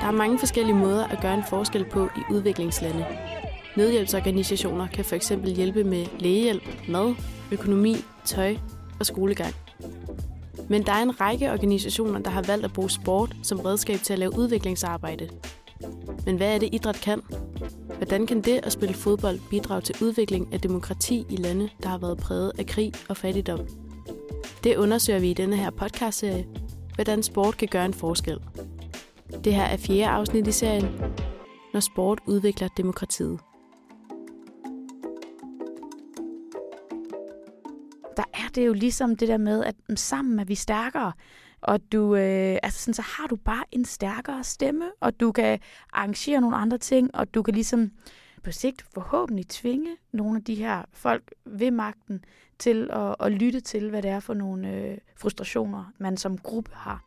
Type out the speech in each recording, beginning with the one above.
Der er mange forskellige måder at gøre en forskel på i udviklingslande. Nødhjælpsorganisationer kan f.eks. hjælpe med lægehjælp, mad, økonomi, tøj og skolegang. Men der er en række organisationer, der har valgt at bruge sport som redskab til at lave udviklingsarbejde. Men hvad er det, idræt kan? Hvordan kan det at spille fodbold bidrage til udvikling af demokrati i lande, der har været præget af krig og fattigdom? Det undersøger vi i denne her podcastserie, hvordan sport kan gøre en forskel. Det her er fjerde afsnit i serien, når sport udvikler demokratiet. der er det jo ligesom det der med, at mm, sammen er vi stærkere. Og du, øh, altså sådan, så har du bare en stærkere stemme, og du kan arrangere nogle andre ting, og du kan ligesom på sigt forhåbentlig tvinge nogle af de her folk ved magten til at, at lytte til, hvad det er for nogle øh, frustrationer, man som gruppe har.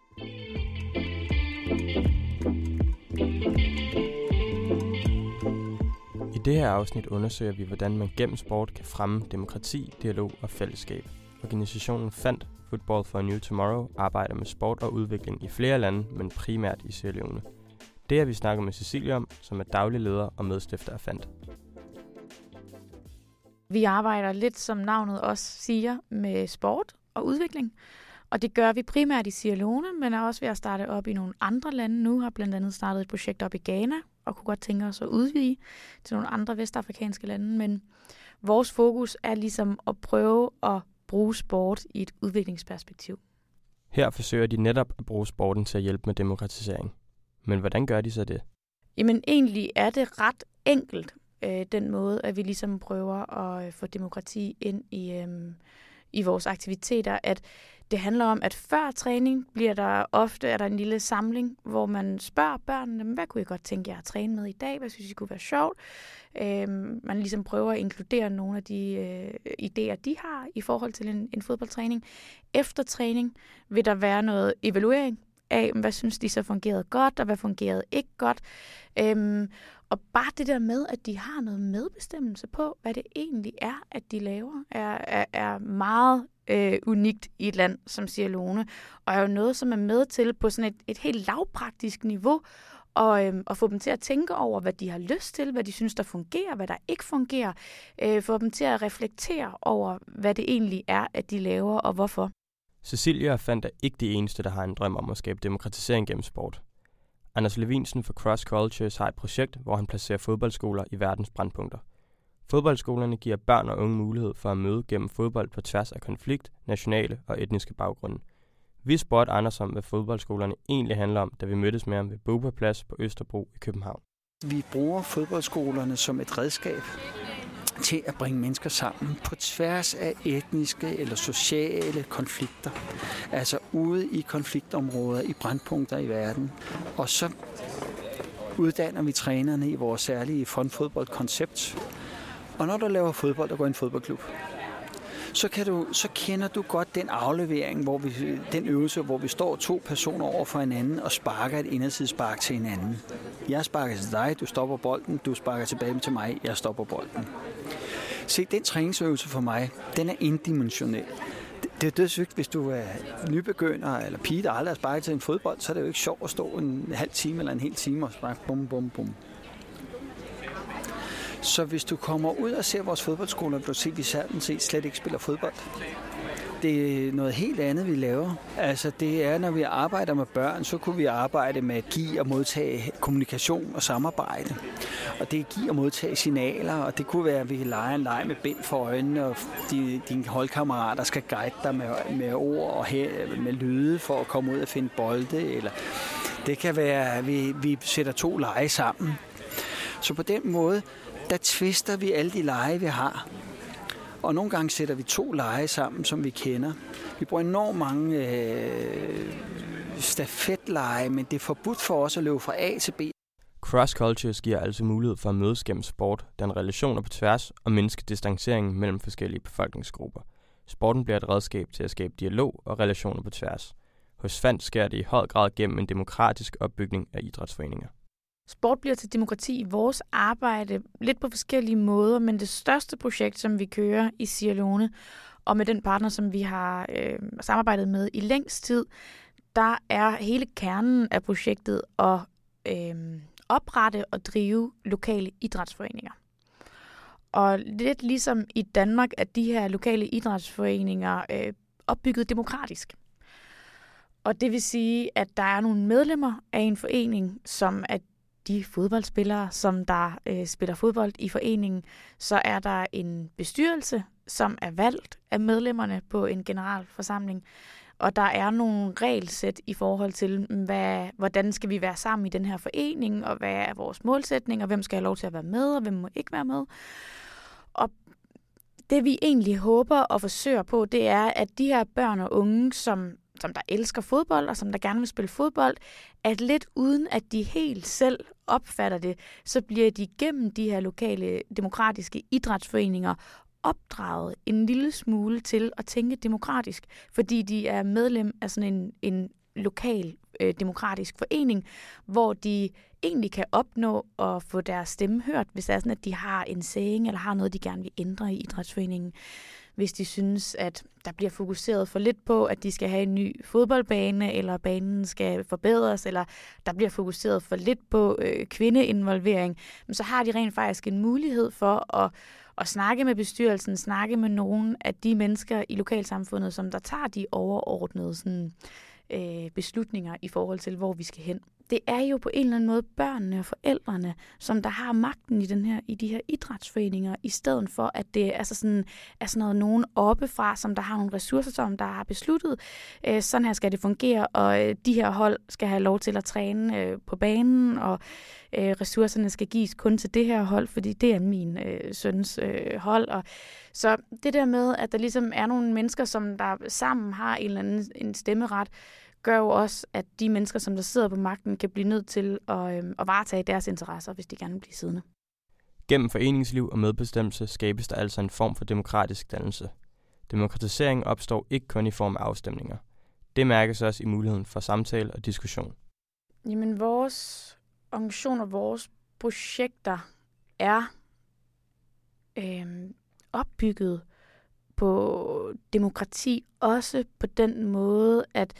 I det her afsnit undersøger vi, hvordan man gennem sport kan fremme demokrati, dialog og fællesskab. Organisationen fandt Football for a New Tomorrow, arbejder med sport og udvikling i flere lande, men primært i Sierra Leone. Det har vi snakket med Cecilie om, som er daglig leder og medstifter af FANT. Vi arbejder lidt, som navnet også siger, med sport og udvikling. Og det gør vi primært i Sierra Leone, men er også ved at starte op i nogle andre lande nu. Har blandt andet startet et projekt op i Ghana, og kunne godt tænke os at udvide til nogle andre vestafrikanske lande. Men vores fokus er ligesom at prøve at bruge sport i et udviklingsperspektiv. Her forsøger de netop at bruge sporten til at hjælpe med demokratisering. Men hvordan gør de så det? Jamen egentlig er det ret enkelt, øh, den måde, at vi ligesom prøver at øh, få demokrati ind i, øh, i vores aktiviteter, at det handler om, at før træning bliver der ofte er der en lille samling, hvor man spørger børnene, hvad kunne I godt tænke jer at træne med i dag? Hvad synes I kunne være sjovt? Øhm, man ligesom prøver at inkludere nogle af de øh, idéer, de har i forhold til en, en fodboldtræning. Efter træning vil der være noget evaluering af, hvad synes de så fungerede godt, og hvad fungerede ikke godt. Øhm, og bare det der med, at de har noget medbestemmelse på, hvad det egentlig er, at de laver, er, er, er meget øh, unikt i et land som Sierra Leone, og er jo noget, som er med til på sådan et, et helt lavpraktisk niveau, og, øhm, og få dem til at tænke over, hvad de har lyst til, hvad de synes, der fungerer, hvad der ikke fungerer. Øh, få dem til at reflektere over, hvad det egentlig er, at de laver, og hvorfor. Cecilia fandt er ikke de eneste, der har en drøm om at skabe demokratisering gennem sport. Anders Levinsen fra Cross Cultures har et projekt, hvor han placerer fodboldskoler i verdens brandpunkter. Fodboldskolerne giver børn og unge mulighed for at møde gennem fodbold på tværs af konflikt, nationale og etniske baggrunde. Vi spurgte Anders om, hvad fodboldskolerne egentlig handler om, da vi mødtes med ham ved Boba Plads på Østerbro i København. Vi bruger fodboldskolerne som et redskab til at bringe mennesker sammen på tværs af etniske eller sociale konflikter. Altså ude i konfliktområder, i brandpunkter i verden. Og så uddanner vi trænerne i vores særlige frontfodboldkoncept. Og når du laver fodbold der går i en fodboldklub, så, kan du, så kender du godt den aflevering, hvor vi, den øvelse, hvor vi står to personer over for hinanden og sparker et indersidespark til hinanden. Jeg sparker til dig, du stopper bolden, du sparker tilbage til mig, jeg stopper bolden. Se, den træningsøvelse for mig, den er indimensionel. Det er dødssygt, hvis du er nybegynder eller pige, der aldrig har sparket til en fodbold, så er det jo ikke sjovt at stå en halv time eller en hel time og sparke bum, bum, bum. Så hvis du kommer ud og ser vores fodboldskoler, vil du se, at vi set slet ikke spiller fodbold. Det er noget helt andet, vi laver. Altså det er, når vi arbejder med børn, så kunne vi arbejde med at give og modtage kommunikation og samarbejde. Og det er at give og modtage signaler, og det kunne være, at vi leger en leg med bind for øjnene, og de, dine holdkammerater skal guide dig med, med ord og her, med lyde for at komme ud og finde bolde. Eller det kan være, at vi, vi sætter to lege sammen. Så på den måde, der tvister vi alle de lege, vi har. Og nogle gange sætter vi to lege sammen, som vi kender. Vi bruger enormt mange øh, stafetleje, men det er forbudt for os at løbe fra A til B. Cross Cultures giver altså mulighed for at mødes gennem sport, den relationer på tværs og mindske distanceringen mellem forskellige befolkningsgrupper. Sporten bliver et redskab til at skabe dialog og relationer på tværs. Hos FAND sker det i høj grad gennem en demokratisk opbygning af idrætsforeninger. Sport bliver til demokrati i vores arbejde lidt på forskellige måder, men det største projekt, som vi kører i Sierra Leone, Og med den partner, som vi har øh, samarbejdet med i længst tid, der er hele kernen af projektet at øh, oprette og drive lokale idrætsforeninger. Og lidt ligesom i Danmark, at de her lokale idrætsforeninger øh, opbygget demokratisk. Og det vil sige, at der er nogle medlemmer af en forening, som er de fodboldspillere, som der øh, spiller fodbold i foreningen. Så er der en bestyrelse, som er valgt af medlemmerne på en generalforsamling. Og der er nogle regelsæt i forhold til, mm, hvad, hvordan skal vi være sammen i den her forening, og hvad er vores målsætning, og hvem skal have lov til at være med, og hvem må ikke være med. Og det vi egentlig håber og forsøger på, det er, at de her børn og unge, som, som der elsker fodbold, og som der gerne vil spille fodbold, at lidt uden at de helt selv opfatter det, så bliver de gennem de her lokale demokratiske idrætsforeninger opdraget en lille smule til at tænke demokratisk, fordi de er medlem af sådan en, en lokal øh, demokratisk forening, hvor de egentlig kan opnå at få deres stemme hørt, hvis det er sådan, at de har en saying eller har noget, de gerne vil ændre i idrætsforeningen. Hvis de synes, at der bliver fokuseret for lidt på, at de skal have en ny fodboldbane, eller banen skal forbedres, eller der bliver fokuseret for lidt på øh, kvindeinvolvering, så har de rent faktisk en mulighed for at at snakke med bestyrelsen, snakke med nogen af de mennesker i lokalsamfundet, som der tager de overordnede sådan, øh, beslutninger i forhold til, hvor vi skal hen det er jo på en eller anden måde børnene og forældrene, som der har magten i, den her, i de her idrætsforeninger, i stedet for, at det altså sådan, er sådan noget nogen oppefra, som der har nogle ressourcer, som der har besluttet, øh, sådan her skal det fungere, og øh, de her hold skal have lov til at træne øh, på banen, og øh, ressourcerne skal gives kun til det her hold, fordi det er min øh, søns øh, hold. Og så det der med, at der ligesom er nogle mennesker, som der sammen har en eller anden en stemmeret, gør jo også, at de mennesker, som der sidder på magten, kan blive nødt til at, øh, at varetage deres interesser, hvis de gerne vil blive siddende. Gennem foreningsliv og medbestemmelse skabes der altså en form for demokratisk dannelse. Demokratisering opstår ikke kun i form af afstemninger. Det mærkes også i muligheden for samtale og diskussion. Jamen, vores organisation og vores projekter er øh, opbygget på demokrati, også på den måde, at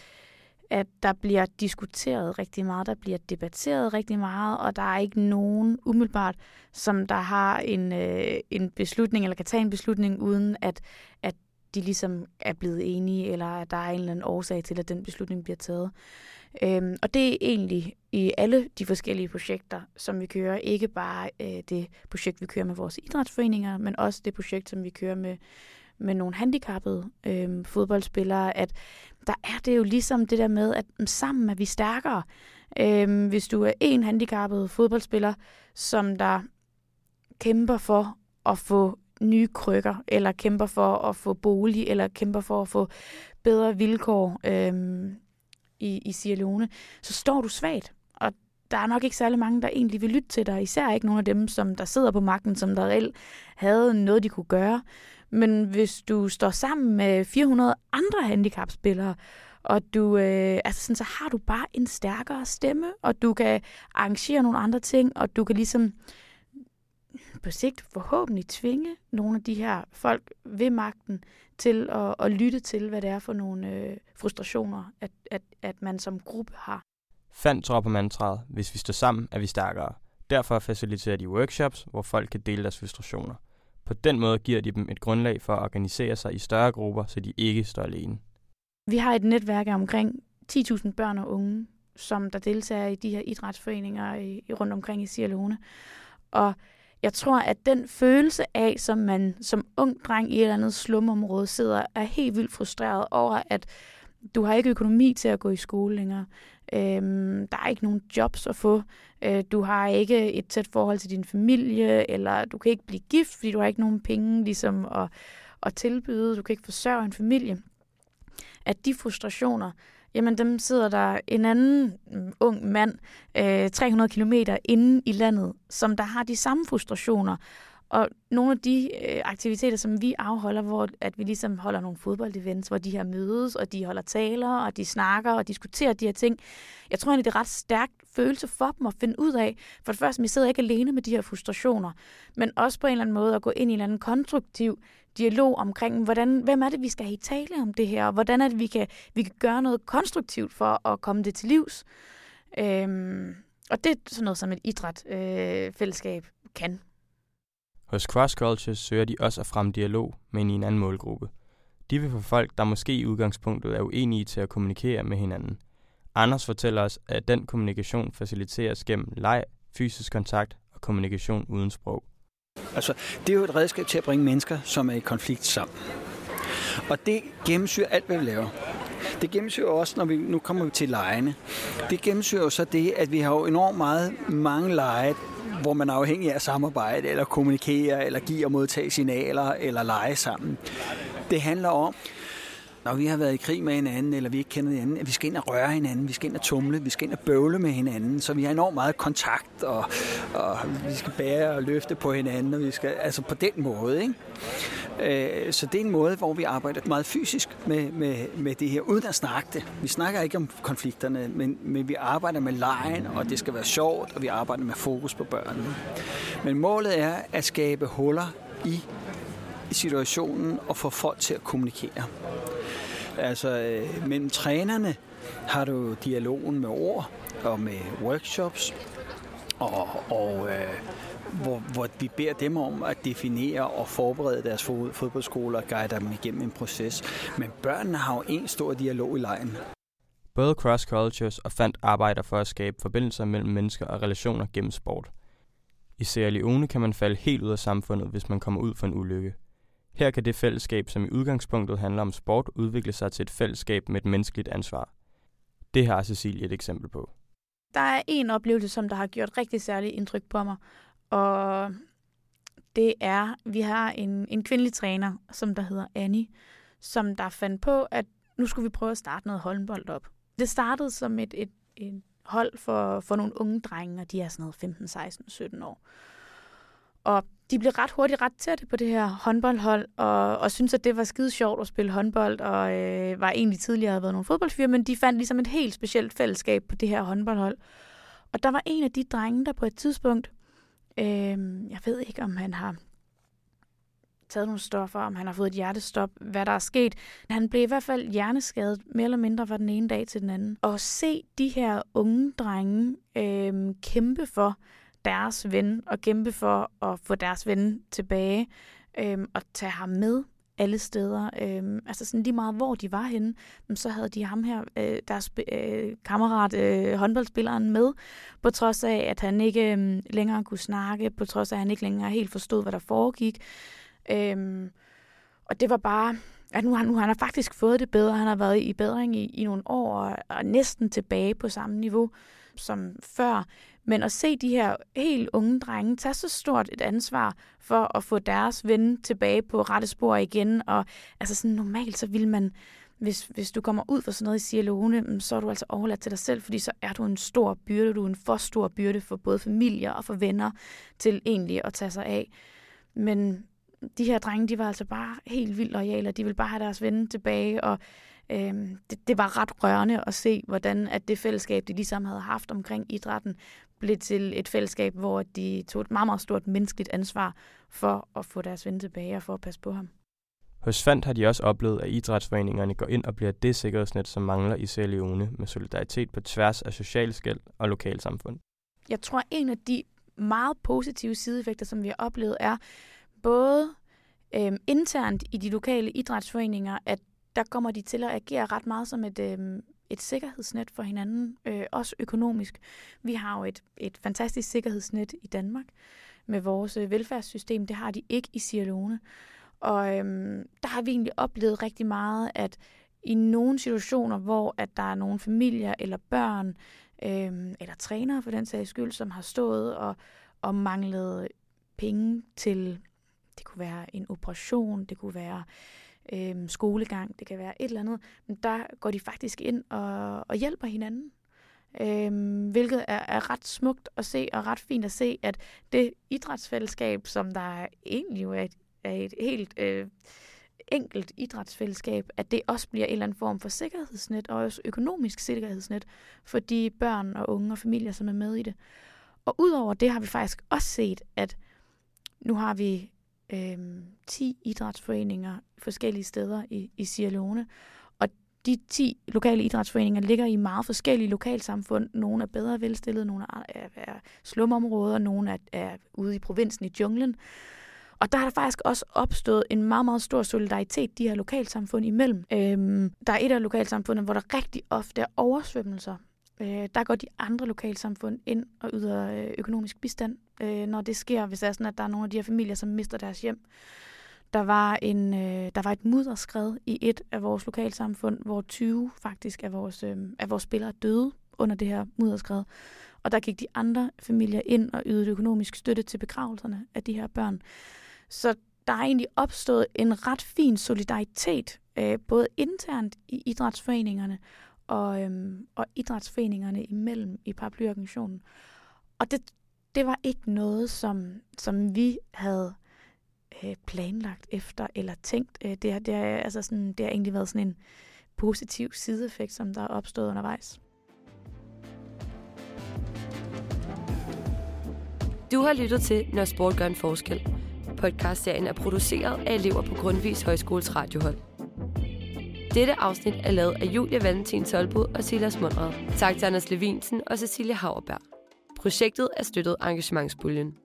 at der bliver diskuteret rigtig meget, der bliver debatteret rigtig meget, og der er ikke nogen umiddelbart, som der har en, øh, en beslutning, eller kan tage en beslutning, uden at, at de ligesom er blevet enige, eller at der er en eller anden årsag til, at den beslutning bliver taget. Øhm, og det er egentlig i alle de forskellige projekter, som vi kører. Ikke bare øh, det projekt, vi kører med vores idrætsforeninger, men også det projekt, som vi kører med med nogle handicappede øh, fodboldspillere, at der er det jo ligesom det der med, at mm, sammen er vi stærkere. Øh, hvis du er en handicappet fodboldspiller, som der kæmper for at få nye krykker, eller kæmper for at få bolig, eller kæmper for at få bedre vilkår øh, i, i Sierra Leone, så står du svagt. Og der er nok ikke særlig mange, der egentlig vil lytte til dig, især ikke nogen af dem, som der sidder på magten, som der reelt havde noget, de kunne gøre. Men hvis du står sammen med 400 andre handicapspillere, og du, øh, altså sådan, så har du bare en stærkere stemme, og du kan arrangere nogle andre ting, og du kan ligesom på sigt forhåbentlig tvinge nogle af de her folk ved magten til at, at lytte til, hvad det er for nogle øh, frustrationer, at, at, at man som gruppe har. Fand tror på mantraet, hvis vi står sammen, er vi stærkere. Derfor faciliterer de workshops, hvor folk kan dele deres frustrationer. På den måde giver de dem et grundlag for at organisere sig i større grupper, så de ikke står alene. Vi har et netværk af omkring 10.000 børn og unge, som der deltager i de her idrætsforeninger i, rundt omkring i Sierra Leone. Og jeg tror, at den følelse af, som man som ung dreng i et eller andet slumområde sidder, er helt vildt frustreret over, at du har ikke økonomi til at gå i skole længere. Øhm, der er ikke nogen jobs at få. Øh, du har ikke et tæt forhold til din familie, eller du kan ikke blive gift, fordi du har ikke nogen penge ligesom at, at tilbyde. Du kan ikke forsørge en familie. At de frustrationer, jamen dem sidder der en anden mm, ung mand øh, 300 kilometer inde i landet, som der har de samme frustrationer. Og nogle af de øh, aktiviteter, som vi afholder, hvor at vi ligesom holder nogle fodboldevents, hvor de her mødes, og de holder taler, og de snakker og diskuterer de her ting. Jeg tror egentlig, det er ret stærkt følelse for dem at finde ud af. For det første, vi sidder ikke alene med de her frustrationer, men også på en eller anden måde at gå ind i en eller anden konstruktiv dialog omkring, hvordan, hvem er det, vi skal have i tale om det her, og hvordan er det, vi kan, vi kan gøre noget konstruktivt for at komme det til livs. Øhm, og det er sådan noget, som et idræt-fællesskab øh, kan. Hos Cross Cultures søger de også at fremme dialog, men i en anden målgruppe. De vil få folk, der måske i udgangspunktet er uenige til at kommunikere med hinanden. Anders fortæller os, at den kommunikation faciliteres gennem leg, fysisk kontakt og kommunikation uden sprog. Altså, det er jo et redskab til at bringe mennesker, som er i konflikt sammen. Og det gennemsyrer alt, hvad vi laver. Det gennemsyrer også, når vi nu kommer vi til lejene. Det gennemsyrer jo så det, at vi har jo enormt meget mange leje, hvor man er afhængig af samarbejde, eller kommunikere, eller give og modtage signaler, eller lege sammen. Det handler om, når vi har været i krig med hinanden, eller vi ikke kender hinanden, at vi skal ind og røre hinanden, vi skal ind og tumle, vi skal ind og bøvle med hinanden, så vi har enormt meget kontakt, og, og vi skal bære og løfte på hinanden, og vi skal, altså på den måde, ikke? Øh, så det er en måde, hvor vi arbejder meget fysisk med, med, med det her, uden at snakke det. Vi snakker ikke om konflikterne, men, men vi arbejder med lejen, og det skal være sjovt, og vi arbejder med fokus på børnene. Men målet er at skabe huller i situationen og få folk til at kommunikere. Altså, øh, mellem trænerne har du dialogen med ord og med workshops, og, og øh, hvor, hvor vi beder dem om at definere og forberede deres fodboldskoler og guide dem igennem en proces. Men børnene har jo en stor dialog i lejen. Både Cross Cultures og Fandt arbejder for at skabe forbindelser mellem mennesker og relationer gennem sport. I Sierra Leone kan man falde helt ud af samfundet, hvis man kommer ud for en ulykke. Her kan det fællesskab, som i udgangspunktet handler om sport, udvikle sig til et fællesskab med et menneskeligt ansvar. Det har Cecilie et eksempel på. Der er en oplevelse, som der har gjort rigtig særligt indtryk på mig, og det er, vi har en, en kvindelig træner, som der hedder Annie, som der fandt på, at nu skulle vi prøve at starte noget håndbold op. Det startede som et, et, et hold for, for nogle unge drenge, og de er sådan noget 15, 16, 17 år. Og de blev ret hurtigt ret tætte på det her håndboldhold, og, og synes at det var skide sjovt at spille håndbold, og øh, var egentlig tidligere havde været nogle fodboldfyre, men de fandt ligesom et helt specielt fællesskab på det her håndboldhold. Og der var en af de drenge, der på et tidspunkt, øh, jeg ved ikke, om han har taget nogle stoffer, om han har fået et hjertestop, hvad der er sket. Han blev i hvert fald hjerneskadet, mere eller mindre fra den ene dag til den anden. Og se de her unge drenge øh, kæmpe for, deres ven og kæmpe for at få deres ven tilbage øhm, og tage ham med alle steder. Øhm, altså sådan lige meget, hvor de var henne, så havde de ham her, øh, deres øh, kammerat, øh, håndboldspilleren, med, på trods af, at han ikke øh, længere kunne snakke, på trods af, at han ikke længere helt forstod, hvad der foregik. Øhm, og det var bare, at nu, nu han har faktisk fået det bedre. Han har været i bedring i, i nogle år og, og næsten tilbage på samme niveau som før. Men at se de her helt unge drenge tage så stort et ansvar for at få deres ven tilbage på rette spor igen, og altså sådan normalt, så vil man, hvis, hvis du kommer ud for sådan noget i Sierra mm, så er du altså overladt til dig selv, fordi så er du en stor byrde, du er en for stor byrde for både familier og for venner til egentlig at tage sig af. Men de her drenge, de var altså bare helt vildt lojale, og de ville bare have deres ven tilbage, og øhm, det, det var ret rørende at se, hvordan at det fællesskab, de ligesom havde haft omkring idrætten, blev til et fællesskab, hvor de tog et meget, meget stort menneskeligt ansvar for at få deres ven tilbage og for at passe på ham. Hos Fandt har de også oplevet, at idrætsforeningerne går ind og bliver det sikkerhedsnet, som mangler i Sierra Leone med solidaritet på tværs af social skæld og lokalsamfund. Jeg tror, en af de meget positive sideeffekter, som vi har oplevet, er både øh, internt i de lokale idrætsforeninger, at der kommer de til at agere ret meget som et, øh, et sikkerhedsnet for hinanden, øh, også økonomisk. Vi har jo et, et fantastisk sikkerhedsnet i Danmark med vores øh, velfærdssystem. Det har de ikke i Sierra Leone. Og øhm, der har vi egentlig oplevet rigtig meget, at i nogle situationer, hvor at der er nogle familier eller børn, øhm, eller trænere for den sags skyld, som har stået og, og manglet penge til, det kunne være en operation, det kunne være øh, skolegang, det kan være et eller andet, men der går de faktisk ind og, og hjælper hinanden. Øhm, hvilket er, er ret smukt at se, og ret fint at se, at det idrætsfællesskab, som der egentlig jo er et, er et helt øh, enkelt idrætsfællesskab, at det også bliver en eller anden form for sikkerhedsnet, og også økonomisk sikkerhedsnet for de børn og unge og familier, som er med i det. Og udover det har vi faktisk også set, at nu har vi øh, 10 idrætsforeninger forskellige steder i, i Sierra Leone, og de 10 lokale idrætsforeninger ligger i meget forskellige lokalsamfund. Nogle er bedre velstillede, nogle er, er, er slumområder, nogle er, er ude i provinsen i junglen. Og der er der faktisk også opstået en meget, meget stor solidaritet de her lokalsamfund imellem. Øhm, der er et af lokalsamfundene, hvor der rigtig ofte er oversvømmelser. Øh, der går de andre lokalsamfund ind og yder øh, økonomisk bistand, øh, når det sker, hvis det er sådan, at der er nogle af de her familier, som mister deres hjem. Der var, en, øh, der var et mudderskred i et af vores lokalsamfund, hvor 20 faktisk af vores, øh, af vores spillere døde under det her mudderskred. Og der gik de andre familier ind og ydede økonomisk støtte til begravelserne af de her børn. Så der er egentlig opstået en ret fin solidaritet, øh, både internt i idrætsforeningerne og, øhm, og idrætsforeningerne imellem i paraplyorganisationen. Og det, det var ikke noget, som, som vi havde øh, planlagt efter eller tænkt. Øh, det, har, det, har, altså sådan, det har egentlig været sådan en positiv sideeffekt, som der er opstået undervejs. Du har lyttet til Når sport gør en forskel. Podcastserien er produceret af elever på Grundvis Højskoles radiohold. Dette afsnit er lavet af Julia Valentin Solbud og Silas Mundred. Tak til Anders Levinsen og Cecilie Hauerberg. Projektet er støttet af engagementspuljen.